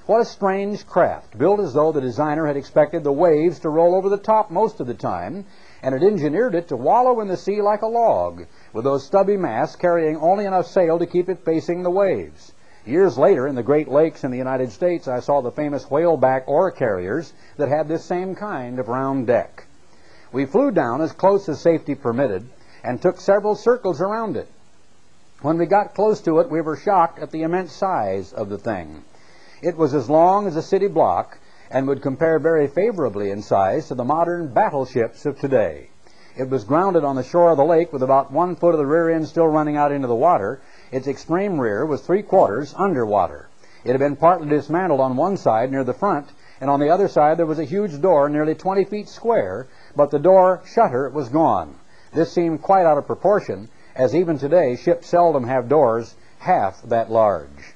What a strange craft, built as though the designer had expected the waves to roll over the top most of the time, and had engineered it to wallow in the sea like a log, with those stubby masts carrying only enough sail to keep it facing the waves. Years later, in the Great Lakes in the United States, I saw the famous whaleback ore carriers that had this same kind of round deck. We flew down as close as safety permitted and took several circles around it. When we got close to it, we were shocked at the immense size of the thing. It was as long as a city block and would compare very favorably in size to the modern battleships of today. It was grounded on the shore of the lake with about one foot of the rear end still running out into the water. Its extreme rear was three quarters underwater. It had been partly dismantled on one side near the front, and on the other side there was a huge door nearly 20 feet square, but the door shutter was gone. This seemed quite out of proportion, as even today ships seldom have doors half that large.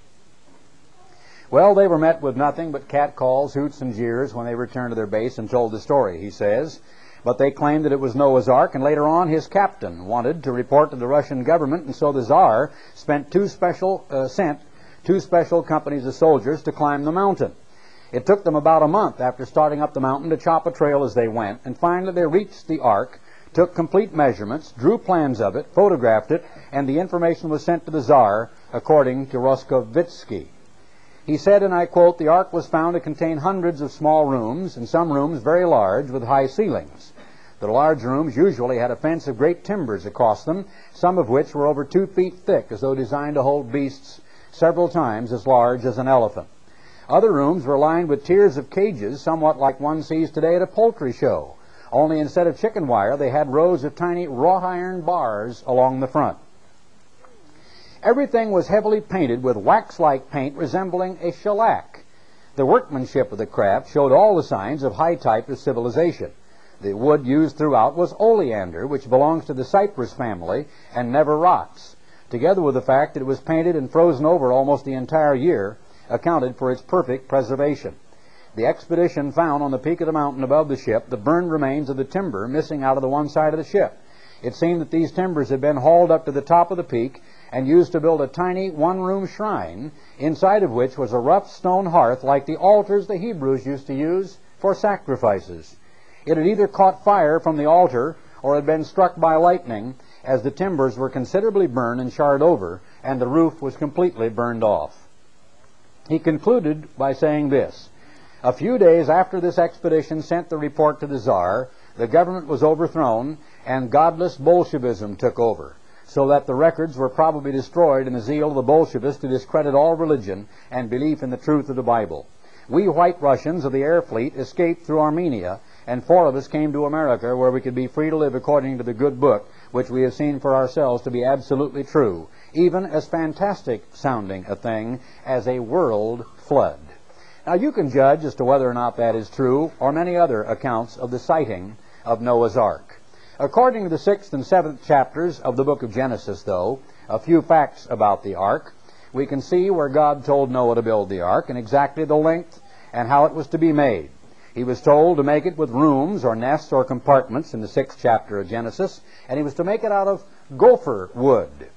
Well, they were met with nothing but catcalls, hoots, and jeers when they returned to their base and told the story, he says. But they claimed that it was Noah's Ark, and later on his captain wanted to report to the Russian government, and so the Tsar spent two special, uh, sent two special companies of soldiers to climb the mountain. It took them about a month after starting up the mountain to chop a trail as they went, and finally they reached the Ark, took complete measurements, drew plans of it, photographed it, and the information was sent to the Tsar, according to Roskovitsky. He said, and I quote, the ark was found to contain hundreds of small rooms, and some rooms very large with high ceilings. The large rooms usually had a fence of great timbers across them, some of which were over two feet thick, as though designed to hold beasts several times as large as an elephant. Other rooms were lined with tiers of cages, somewhat like one sees today at a poultry show, only instead of chicken wire, they had rows of tiny wrought iron bars along the front. Everything was heavily painted with wax-like paint resembling a shellac. The workmanship of the craft showed all the signs of high type of civilization. The wood used throughout was oleander, which belongs to the cypress family and never rots, together with the fact that it was painted and frozen over almost the entire year, accounted for its perfect preservation. The expedition found on the peak of the mountain above the ship the burned remains of the timber missing out of the one side of the ship. It seemed that these timbers had been hauled up to the top of the peak and used to build a tiny one-room shrine, inside of which was a rough stone hearth like the altars the Hebrews used to use for sacrifices. It had either caught fire from the altar or had been struck by lightning, as the timbers were considerably burned and charred over, and the roof was completely burned off. He concluded by saying this A few days after this expedition sent the report to the Czar, the government was overthrown, and godless Bolshevism took over so that the records were probably destroyed in the zeal of the Bolshevists to discredit all religion and belief in the truth of the Bible. We white Russians of the air fleet escaped through Armenia, and four of us came to America where we could be free to live according to the good book, which we have seen for ourselves to be absolutely true, even as fantastic sounding a thing as a world flood. Now you can judge as to whether or not that is true, or many other accounts of the sighting of Noah's Ark. According to the sixth and seventh chapters of the book of Genesis, though, a few facts about the ark. We can see where God told Noah to build the ark and exactly the length and how it was to be made. He was told to make it with rooms or nests or compartments in the sixth chapter of Genesis, and he was to make it out of gopher wood.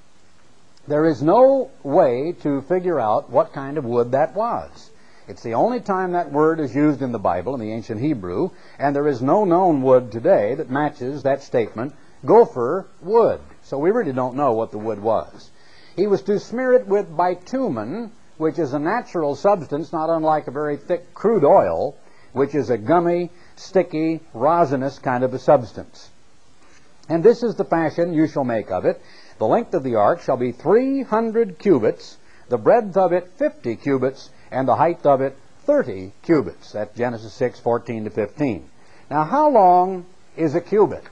There is no way to figure out what kind of wood that was. It's the only time that word is used in the Bible, in the ancient Hebrew, and there is no known wood today that matches that statement, gopher wood. So we really don't know what the wood was. He was to smear it with bitumen, which is a natural substance not unlike a very thick crude oil, which is a gummy, sticky, rosinous kind of a substance. And this is the fashion you shall make of it. The length of the ark shall be 300 cubits, the breadth of it 50 cubits, and the height of it 30 cubits. That's Genesis 6, 14 to 15. Now, how long is a cubit?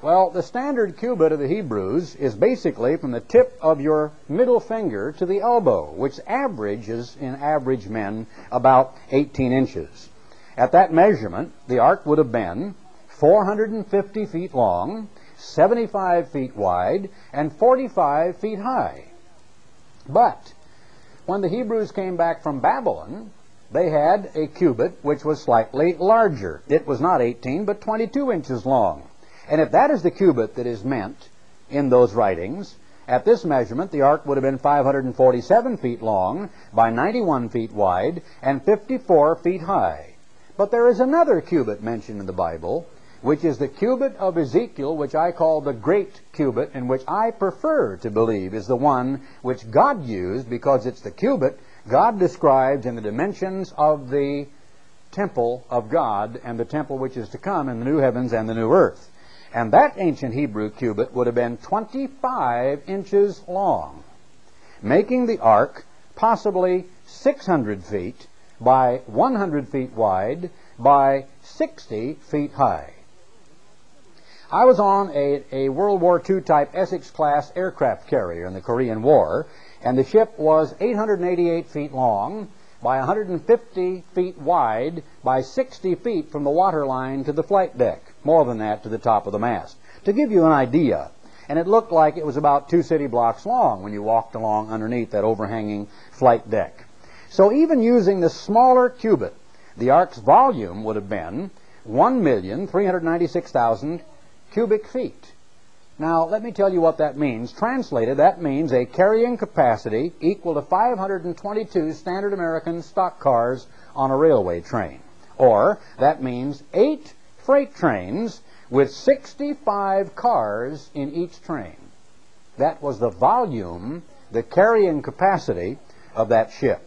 Well, the standard cubit of the Hebrews is basically from the tip of your middle finger to the elbow, which averages in average men about 18 inches. At that measurement, the ark would have been 450 feet long, 75 feet wide, and 45 feet high. But when the Hebrews came back from Babylon, they had a cubit which was slightly larger. It was not 18, but 22 inches long. And if that is the cubit that is meant in those writings, at this measurement, the ark would have been 547 feet long by 91 feet wide and 54 feet high. But there is another cubit mentioned in the Bible, which is the cubit of Ezekiel, which I call the great cubit, and which I prefer to believe is the one which God used because it's the cubit God describes in the dimensions of the temple of God and the temple which is to come in the new heavens and the new earth. And that ancient Hebrew cubit would have been 25 inches long, making the ark possibly 600 feet by 100 feet wide by 60 feet high. I was on a, a World War II type Essex class aircraft carrier in the Korean War, and the ship was 888 feet long by 150 feet wide by 60 feet from the waterline to the flight deck, more than that to the top of the mast. To give you an idea, and it looked like it was about two city blocks long when you walked along underneath that overhanging flight deck. So even using the smaller cubit, the ark's volume would have been 1,396,000 cubic feet. Now, let me tell you what that means. Translated, that means a carrying capacity equal to 522 standard American stock cars on a railway train. Or, that means eight freight trains with 65 cars in each train. That was the volume, the carrying capacity of that ship.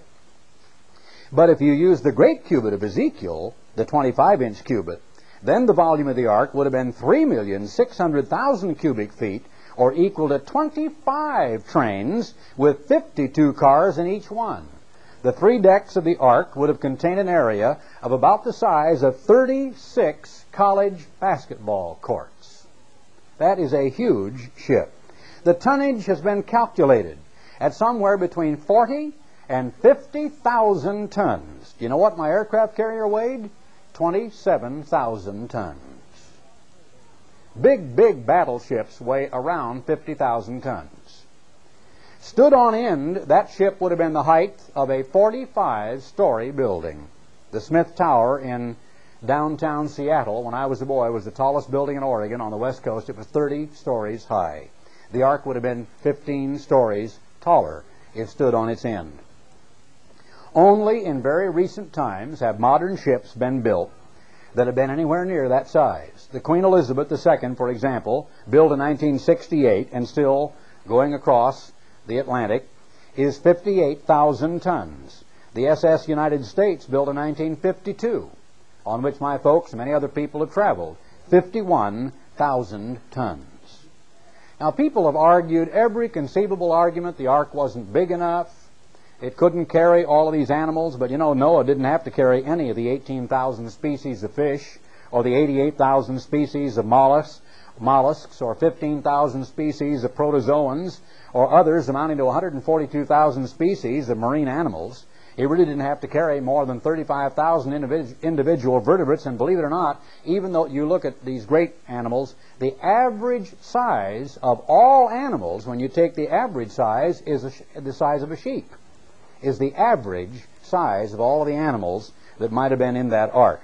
But if you use the great cubit of Ezekiel, the 25 inch cubit, Then the volume of the ark would have been 3,600,000 cubic feet, or equal to 25 trains with 52 cars in each one. The three decks of the ark would have contained an area of about the size of 36 college basketball courts. That is a huge ship. The tonnage has been calculated at somewhere between 40 and 50,000 tons. Do you know what my aircraft carrier weighed? 27,000 tons. Big, big battleships weigh around 50,000 tons. Stood on end, that ship would have been the height of a 45 story building. The Smith Tower in downtown Seattle, when I was a boy, was the tallest building in Oregon on the west coast. It was 30 stories high. The ark would have been 15 stories taller if stood on its end. Only in very recent times have modern ships been built that have been anywhere near that size. The Queen Elizabeth II, for example, built in 1968 and still going across the Atlantic, is 58,000 tons. The SS United States, built in 1952, on which my folks and many other people have traveled, 51,000 tons. Now, people have argued every conceivable argument. The ark wasn't big enough. It couldn't carry all of these animals, but you know, Noah didn't have to carry any of the 18,000 species of fish or the 88,000 species of mollusks, mollusks or 15,000 species of protozoans or others amounting to 142,000 species of marine animals. He really didn't have to carry more than 35,000 individual vertebrates, and believe it or not, even though you look at these great animals, the average size of all animals, when you take the average size, is the size of a sheep is the average size of all of the animals that might have been in that ark.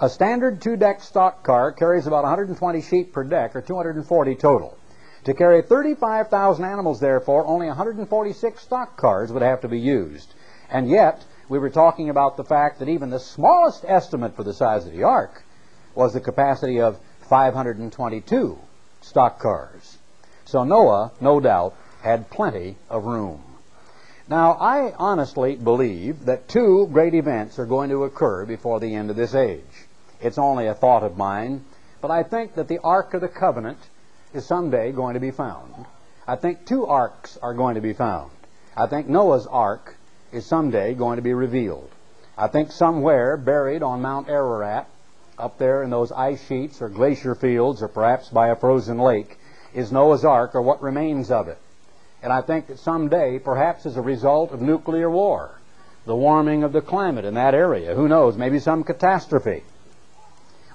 A standard two-deck stock car carries about 120 sheep per deck, or 240 total. To carry 35,000 animals, therefore, only 146 stock cars would have to be used. And yet, we were talking about the fact that even the smallest estimate for the size of the ark was the capacity of 522 stock cars. So Noah, no doubt, had plenty of room. Now, I honestly believe that two great events are going to occur before the end of this age. It's only a thought of mine, but I think that the Ark of the Covenant is someday going to be found. I think two arks are going to be found. I think Noah's Ark is someday going to be revealed. I think somewhere buried on Mount Ararat, up there in those ice sheets or glacier fields, or perhaps by a frozen lake, is Noah's Ark or what remains of it. And I think that someday, perhaps as a result of nuclear war, the warming of the climate in that area, who knows, maybe some catastrophe.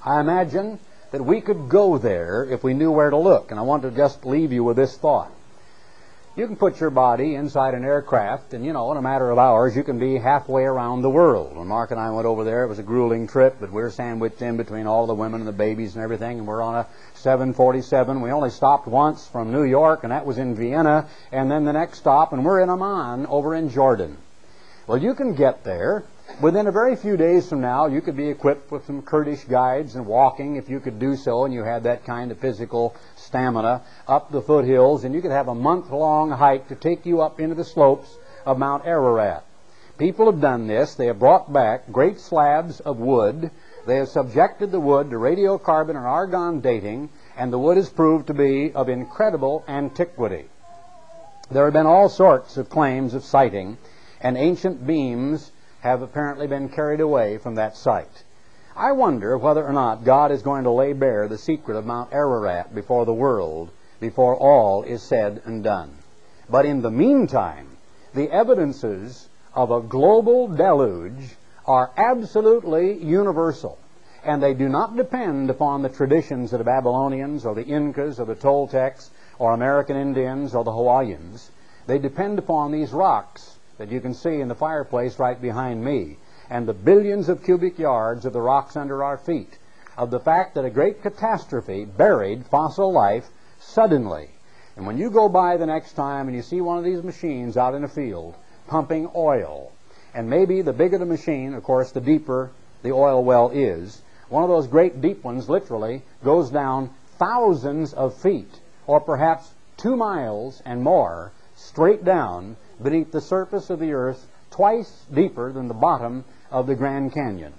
I imagine that we could go there if we knew where to look. And I want to just leave you with this thought. You can put your body inside an aircraft, and you know, in a matter of hours, you can be halfway around the world. When Mark and I went over there, it was a grueling trip, but we are sandwiched in between all the women and the babies and everything, and we're on a 747. We only stopped once from New York, and that was in Vienna, and then the next stop, and we're in Amman over in Jordan. Well, you can get there. Within a very few days from now, you could be equipped with some Kurdish guides and walking if you could do so and you had that kind of physical stamina up the foothills, and you could have a month long hike to take you up into the slopes of Mount Ararat. People have done this. They have brought back great slabs of wood. They have subjected the wood to radiocarbon and argon dating, and the wood has proved to be of incredible antiquity. There have been all sorts of claims of sighting, and ancient beams have apparently been carried away from that site. I wonder whether or not God is going to lay bare the secret of Mount Ararat before the world, before all is said and done. But in the meantime, the evidences of a global deluge are absolutely universal, and they do not depend upon the traditions of the Babylonians or the Incas or the Toltecs or American Indians or the Hawaiians. They depend upon these rocks that you can see in the fireplace right behind me and the billions of cubic yards of the rocks under our feet, of the fact that a great catastrophe buried fossil life suddenly. And when you go by the next time and you see one of these machines out in a field pumping oil, and maybe the bigger the machine, of course, the deeper the oil well is, one of those great deep ones literally goes down thousands of feet, or perhaps two miles and more, straight down beneath the surface of the earth, twice deeper than the bottom of the Grand Canyon.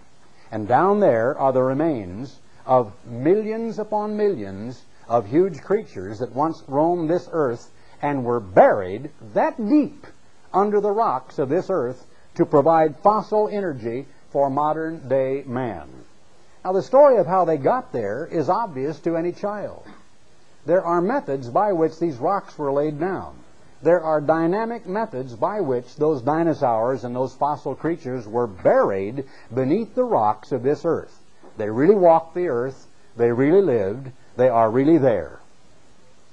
And down there are the remains of millions upon millions of huge creatures that once roamed this earth and were buried that deep under the rocks of this earth to provide fossil energy for modern day man. Now, the story of how they got there is obvious to any child. There are methods by which these rocks were laid down. There are dynamic methods by which those dinosaurs and those fossil creatures were buried beneath the rocks of this earth. They really walked the earth. They really lived. They are really there.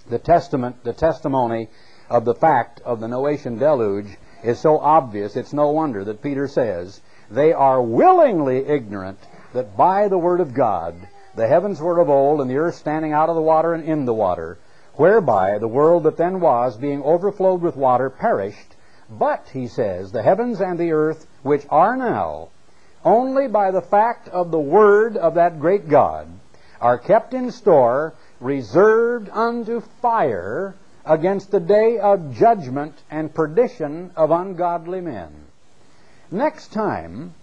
The testament, the testimony of the fact of the Noachian deluge is so obvious, it's no wonder that Peter says, they are willingly ignorant that by the word of God the heavens were of old, and the earth standing out of the water and in the water, whereby the world that then was, being overflowed with water, perished. But, he says, the heavens and the earth, which are now, only by the fact of the word of that great God, are kept in store, reserved unto fire against the day of judgment and perdition of ungodly men. Next time,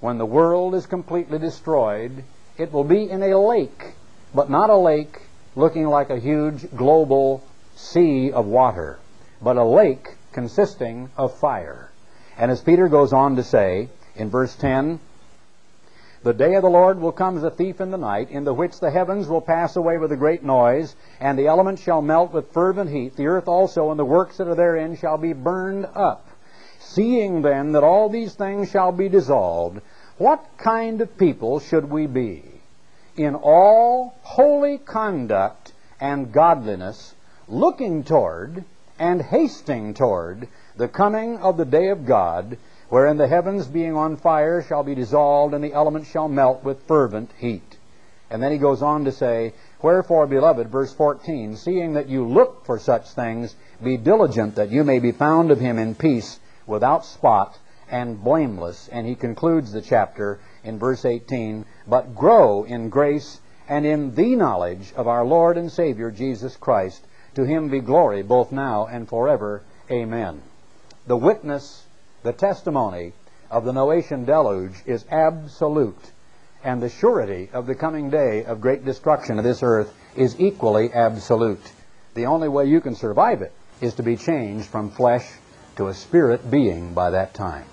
when the world is completely destroyed, it will be in a lake, but not a lake looking like a huge global sea of water, but a lake consisting of fire. And as Peter goes on to say in verse 10, the day of the Lord will come as a thief in the night, in the which the heavens will pass away with a great noise, and the elements shall melt with fervent heat. The earth also and the works that are therein shall be burned up. Seeing then that all these things shall be dissolved, what kind of people should we be? In all holy conduct and godliness, looking toward and hasting toward the coming of the day of God, wherein the heavens being on fire shall be dissolved, and the elements shall melt with fervent heat. And then he goes on to say, Wherefore, beloved, verse 14, seeing that you look for such things, be diligent that you may be found of him in peace, without spot, and blameless. And he concludes the chapter in verse 18, but grow in grace and in the knowledge of our Lord and Savior Jesus Christ. To him be glory both now and forever. Amen. The witness, the testimony of the Noachian deluge is absolute, and the surety of the coming day of great destruction of this earth is equally absolute. The only way you can survive it is to be changed from flesh to a spirit being by that time.